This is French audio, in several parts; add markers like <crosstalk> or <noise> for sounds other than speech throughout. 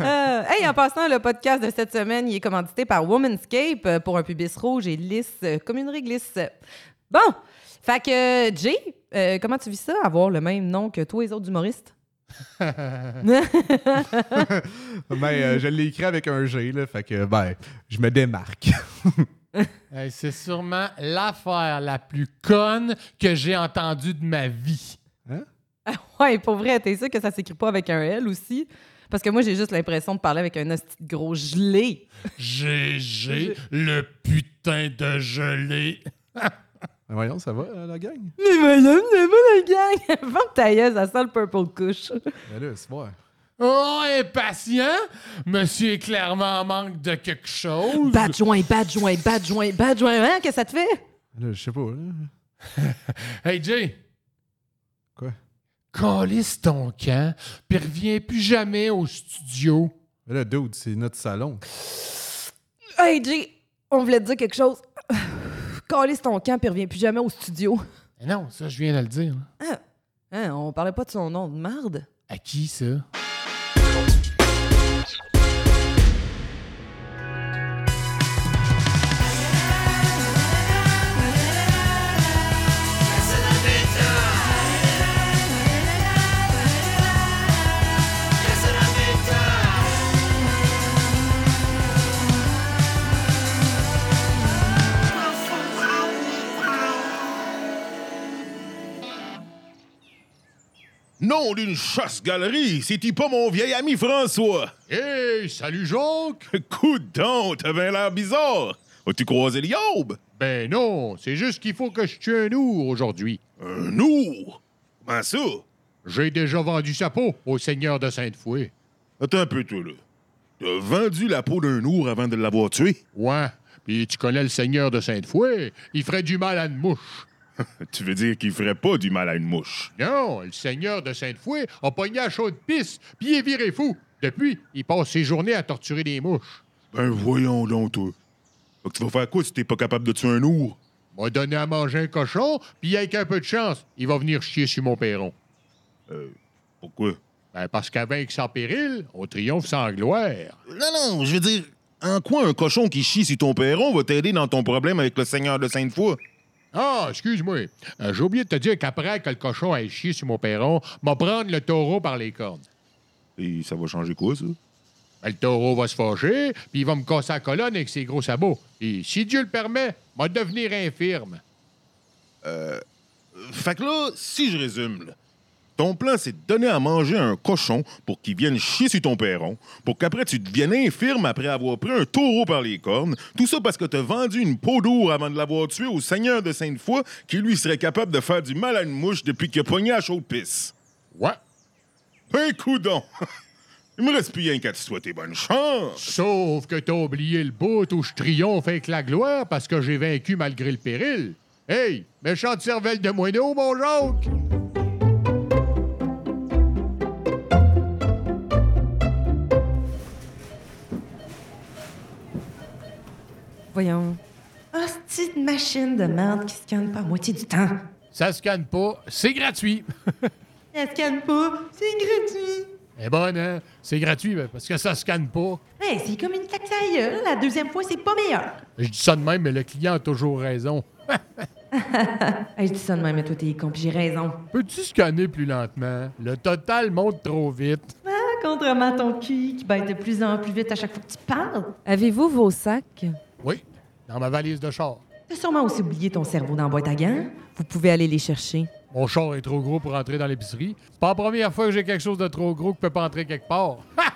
Euh, hey, en passant, le podcast de cette semaine, il est commandité par Womanscape euh, pour un pubis rouge et lisse euh, comme une réglisse. Bon, fait que Jay, euh, comment tu vis ça, avoir le même nom que tous les autres humoristes? <laughs> Ben, je l'ai écrit avec un G, là, fait que, ben, je me démarque. <laughs> <laughs> Hey, c'est sûrement l'affaire la plus conne que j'ai entendue de ma vie. Ouais, pour vrai, t'es sûr que ça s'écrit pas avec un L aussi? Parce que moi, j'ai juste l'impression de parler avec un hostie gros gelé. GG, le putain de gelé. <laughs> Ben, voyons, ça va, euh, la gang? Mais madame, c'est pas la gang! <laughs> Vente ta gueule, ça sent le purple couche. Ben là, c'est vrai. Oh, impatient! Monsieur est clairement en manque de quelque chose. Bad joint, bad joint, bad joint, bad joint. Hein, qu'est-ce que ça te fait? Là, je sais pas, là. <laughs> Hey, Jay. Quoi? Calisse ton camp, puis reviens plus jamais au studio. Ben là, dude, c'est notre salon. Hey, Jay, on voulait te dire quelque chose. <sighs> Calisse ton camp puis reviens plus jamais au studio. Mais non, ça, je viens de le dire. Hein, on parlait pas de son nom de marde? À qui, ça? Nom d'une chasse-galerie, c'est-tu pas mon vieil ami François? Hey, salut Jacques! <laughs> Coudon, t'as bien l'air bizarre. As-tu croisé l'yaube? Ben non, c'est juste qu'il faut que je tue un ours aujourd'hui. Un ours? Comment ça? J'ai déjà vendu sa peau au seigneur de Sainte-Foy. Attends un peu, toi, là. T'as vendu la peau d'un ours avant de l'avoir tué? Ouais, puis tu connais le seigneur de Sainte-Foy, il ferait du mal à une mouche. <laughs> Tu veux dire qu'il ferait pas du mal à une mouche? Non, le seigneur de Sainte-Foy a pogné à chaude pisse, puis il est viré fou. Depuis, il passe ses journées à torturer des mouches. Ben voyons donc, toi. Fait que tu vas faire quoi si t'es pas capable de tuer un ours? M'a donné à manger un cochon, puis avec un peu de chance, il va venir chier sur mon perron. Pourquoi? Ben parce qu'à vaincre sans péril, on triomphe sans gloire. Non, non, je veux dire, en quoi un cochon qui chie sur ton perron va t'aider dans ton problème avec le seigneur de Sainte-Foy? Ah, excuse-moi. Euh, J'ai oublié de te dire qu'après que le cochon ait chié sur mon perron, m'a prendre le taureau par les cornes. Et ça va changer quoi, ça? Ben, le taureau va se fâcher, puis il va me casser la colonne avec ses gros sabots. Et si Dieu le permet, m'a devenir infirme. Fait que là, si je résume, là, ton plan, c'est de donner à manger à un cochon pour qu'il vienne chier sur ton perron, pour qu'après tu deviennes infirme après avoir pris un taureau par les cornes. Tout ça parce que t'as vendu une peau d'ours avant de l'avoir tué au seigneur de Sainte-Foy, qui lui serait capable de faire du mal à une mouche depuis qu'il a pogné à chaude pisse. Ouais. Ben, coudon! <laughs> Il me reste plus rien qu'à te souhaiter bonne chance. Sauf que t'as oublié le bout où je triomphe avec la gloire parce que j'ai vaincu malgré le péril. Hey, méchante cervelle de moineau, mon Jacques! Voyons. Hostie de machine de merde qui scanne pas à moitié du temps. Ça scanne pas, c'est gratuit. <laughs> Elle scanne pas, c'est gratuit. Eh bonne, hein? C'est gratuit, ben, parce que ça scanne pas. Hey, c'est comme une claque à la deuxième fois, c'est pas meilleur. Je dis ça de même, mais le client a toujours raison. <laughs> Hey, je dis ça de même, mais toi, t'es con, j'ai raison. Peux-tu scanner plus lentement? Le total monte trop vite. Ah, contrairement à ton cul qui baisse de plus en plus vite à chaque fois que tu parles. Avez-vous vos sacs? Oui, dans ma valise de char. T'as sûrement aussi oublié ton cerveau dans la boîte à gants. Vous pouvez aller les chercher. Mon char est trop gros pour entrer dans l'épicerie. C'est pas la première fois que j'ai quelque chose de trop gros qui peut pas entrer quelque part. <laughs>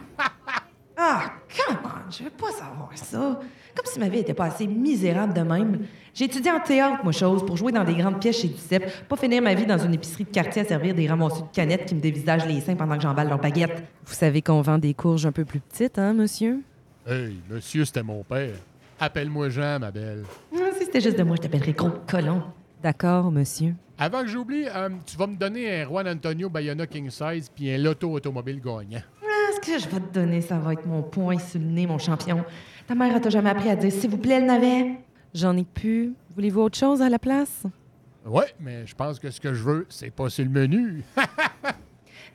Ah, come on, je veux pas savoir ça. Comme si ma vie était pas assez misérable de même. J'ai étudié en théâtre, moi, chose, pour jouer dans des grandes pièces chez Duceppe, pas finir ma vie dans une épicerie de quartier à servir des ramasseurs de canettes qui me dévisagent les seins pendant que j'emballe leurs baguettes. Vous savez qu'on vend des courges un peu plus petites, hein, monsieur? hey, monsieur, c'était mon père. Appelle-moi Jean, ma belle. Ah, si c'était juste de moi, je t'appellerais gros colon. D'accord, monsieur. Avant que j'oublie, euh, tu vas me donner un Juan Antonio Bayona King Size puis un loto automobile gagnant. Ah, ce que je vais te donner, ça va être mon point sur le nez, mon champion. Ta mère a t'a jamais appris à dire s'il vous plaît, le navet? J'en ai plus. Voulez-vous autre chose à la place? Ouais, mais je pense que ce que je veux, c'est pas sur le menu. <laughs>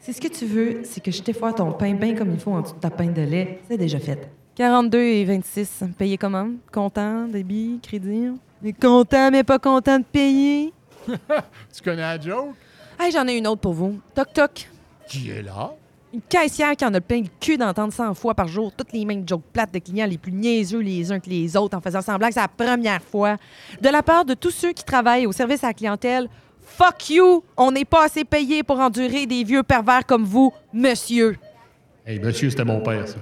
Si ce que tu veux, c'est que je t'effoire ton pain bien comme il faut en dessous de ta pain de lait, c'est déjà fait. 42 et 26. Payé comment? Content, débit, crédit? Mais content, mais pas content de payer? <laughs> tu connais la joke? Hey, j'en ai une autre pour vous. Toc toc. Qui est là? Une caissière qui en a plein le cul d'entendre 100 fois par jour toutes les mêmes jokes plates de clients les plus niaiseux les uns que les autres en faisant semblant que c'est la première fois. De la part de tous ceux qui travaillent au service à la clientèle, fuck you! On n'est pas assez payé pour endurer des vieux pervers comme vous, monsieur. Hey, monsieur, c'était mon père, ça.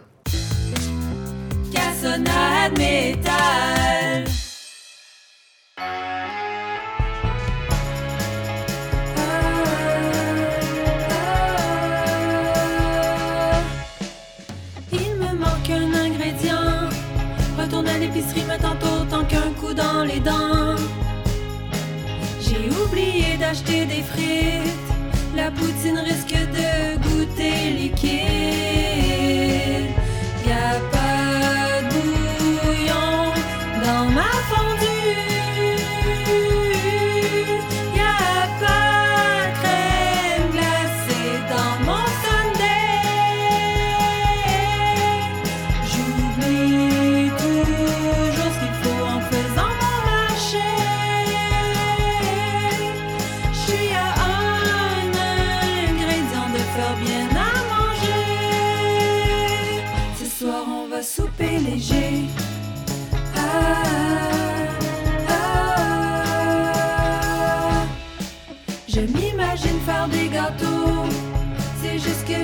Cassonade métal. Il me manque un ingrédient. Retourne à l'épicerie, mais tantôt tant qu'un coup dans les dents. J'ai oublié d'acheter des frites. La poutine risque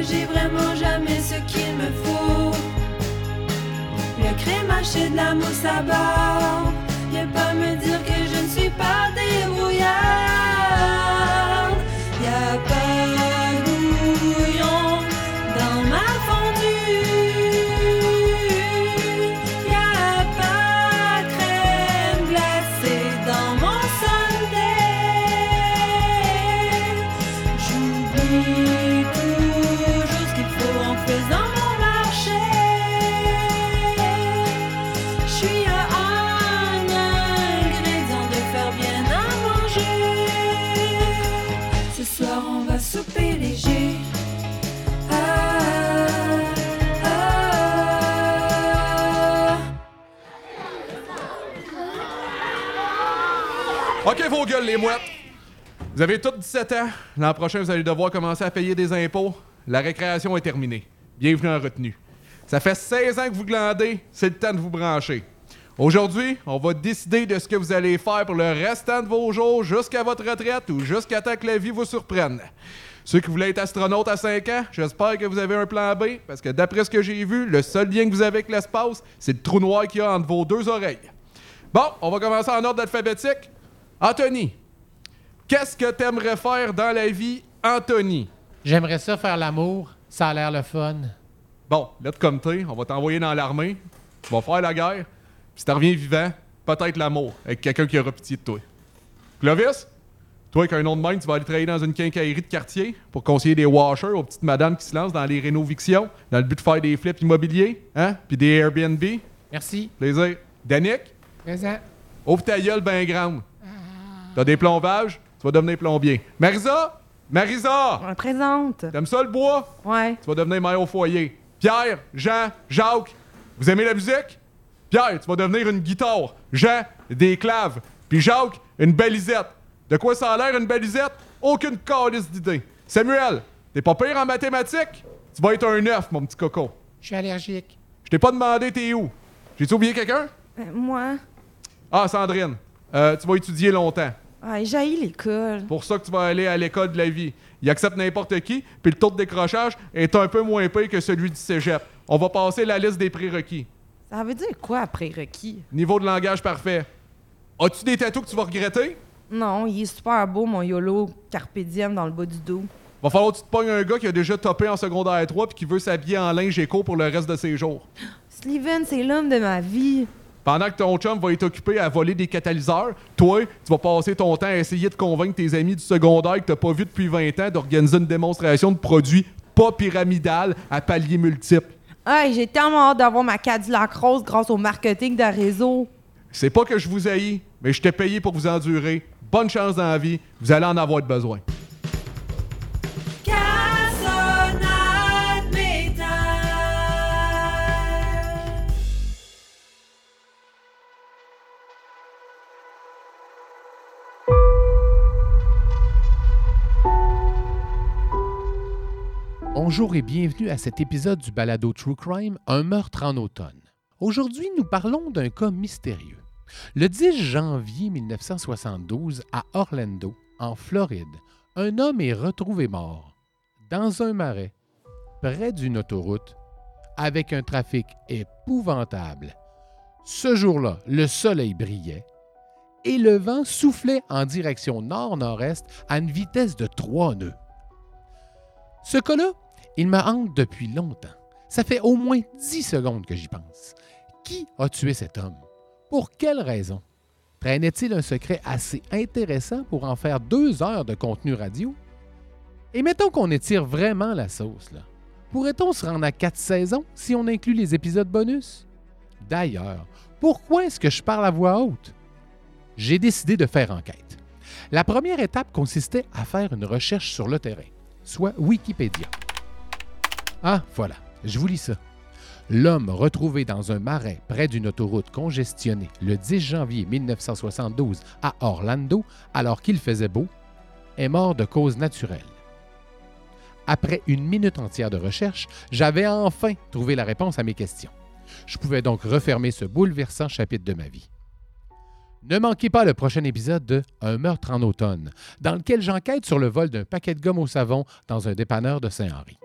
j'ai vraiment jamais ce qu'il me faut. Le crémage et de la mousse à barbe. Viens pas me dire que je ne suis pas débrouillarde. Y a pas OK, vos gueules, les mouettes. Vous avez tous 17 ans. L'an prochain, vous allez devoir commencer à payer des impôts. La récréation est terminée. Bienvenue en retenue. Ça fait 16 ans que vous glandez. C'est le temps de vous brancher. Aujourd'hui, on va décider de ce que vous allez faire pour le restant de vos jours jusqu'à votre retraite ou jusqu'à temps que la vie vous surprenne. Ceux qui voulaient être astronautes à 5 ans, j'espère que vous avez un plan B, parce que d'après ce que j'ai vu, le seul lien que vous avez avec l'espace, c'est le trou noir qu'il y a entre vos deux oreilles. Bon, on va commencer en ordre alphabétique. Anthony, qu'est-ce que t'aimerais faire dans la vie, Anthony? J'aimerais ça faire l'amour. Ça a l'air le fun. Bon, là, de comme t'es, on va t'envoyer dans l'armée. Tu vas faire la guerre. Puis si t'en reviens vivant, peut-être l'amour avec quelqu'un qui aura pitié de toi. Clovis, toi, avec un nom de même, tu vas aller travailler dans une quincaillerie de quartier pour conseiller des washers aux petites madames qui se lancent dans les rénovictions dans le but de faire des flips immobiliers, hein? Puis des Airbnb. Merci. Plaisir. Danick, Présent. ouvre ta gueule bien grande. T'as des plombages, tu vas devenir plombier. Marisa, Marisa, On la présente. t'aimes ça le bois? Ouais. tu vas devenir mère au foyer. Pierre, Jean, Jacques, vous aimez la musique? Pierre, tu vas devenir une guitare. Jean, des claves. Puis Jacques, une balisette. De quoi ça a l'air une balisette? Aucune calice d'idée. Samuel, t'es pas pire en mathématiques? Tu vas être un neuf, mon petit coco. Je suis allergique. Je t'ai pas demandé t'es où? J'ai-tu oublié quelqu'un? Euh, moi, Ah, Sandrine, euh, tu vas étudier longtemps. Ah, j'ai l'école. pour ça que tu vas aller à l'école de la vie. Il accepte n'importe qui, puis le taux de décrochage est un peu moins pire que celui du cégep. On va passer la liste des prérequis. Ça veut dire quoi après requis? Niveau de langage parfait. As-tu des tatous que tu vas regretter? Non, il est super beau, mon YOLO Carpe diem dans le bas du dos. Va falloir que tu te pognes un gars qui a déjà topé en secondaire 3 puis qui veut s'habiller en linge éco pour le reste de ses jours. <gasps> Steven, c'est l'homme de ma vie. Pendant que ton chum va être occupé à voler des catalyseurs, toi, tu vas passer ton temps à essayer de convaincre tes amis du secondaire que t'as pas vu depuis 20 ans d'organiser une démonstration de produits pas pyramidal à paliers multiples. Hey, j'ai tellement hâte d'avoir ma Cadillac rose grâce au marketing de réseau. C'est pas que je vous haïs, mais je t'ai payé pour vous endurer. Bonne chance dans la vie, vous allez en avoir besoin. Bonjour et bienvenue à cet épisode du balado True Crime, Un meurtre en automne. Aujourd'hui, nous parlons d'un cas mystérieux. Le 10 janvier 1972, à Orlando, en Floride, un homme est retrouvé mort dans un marais, près d'une autoroute, avec un trafic épouvantable. Ce jour-là, le soleil brillait et le vent soufflait en direction nord-nord-est à une vitesse de 3 nœuds. Ce cas-là, il me hante depuis longtemps. Ça fait au moins 10 secondes que j'y pense. Qui a tué cet homme? Pour quelle raison? Traînait-il un secret assez intéressant pour en faire deux heures de contenu radio? Et mettons qu'on étire vraiment la sauce. Pourrait-on se rendre à quatre saisons si on inclut les épisodes bonus? D'ailleurs, pourquoi est-ce que je parle à voix haute? J'ai décidé de faire enquête. La première étape consistait à faire une recherche sur le terrain, soit Wikipédia. Ah, voilà, je vous lis ça. L'homme retrouvé dans un marais près d'une autoroute congestionnée le 10 janvier 1972 à Orlando, alors qu'il faisait beau, est mort de cause naturelle. Après une minute entière de recherche, j'avais enfin trouvé la réponse à mes questions. Je pouvais donc refermer ce bouleversant chapitre de ma vie. Ne manquez pas le prochain épisode de Un meurtre en automne, dans lequel j'enquête sur le vol d'un paquet de gomme au savon dans un dépanneur de Saint-Henri.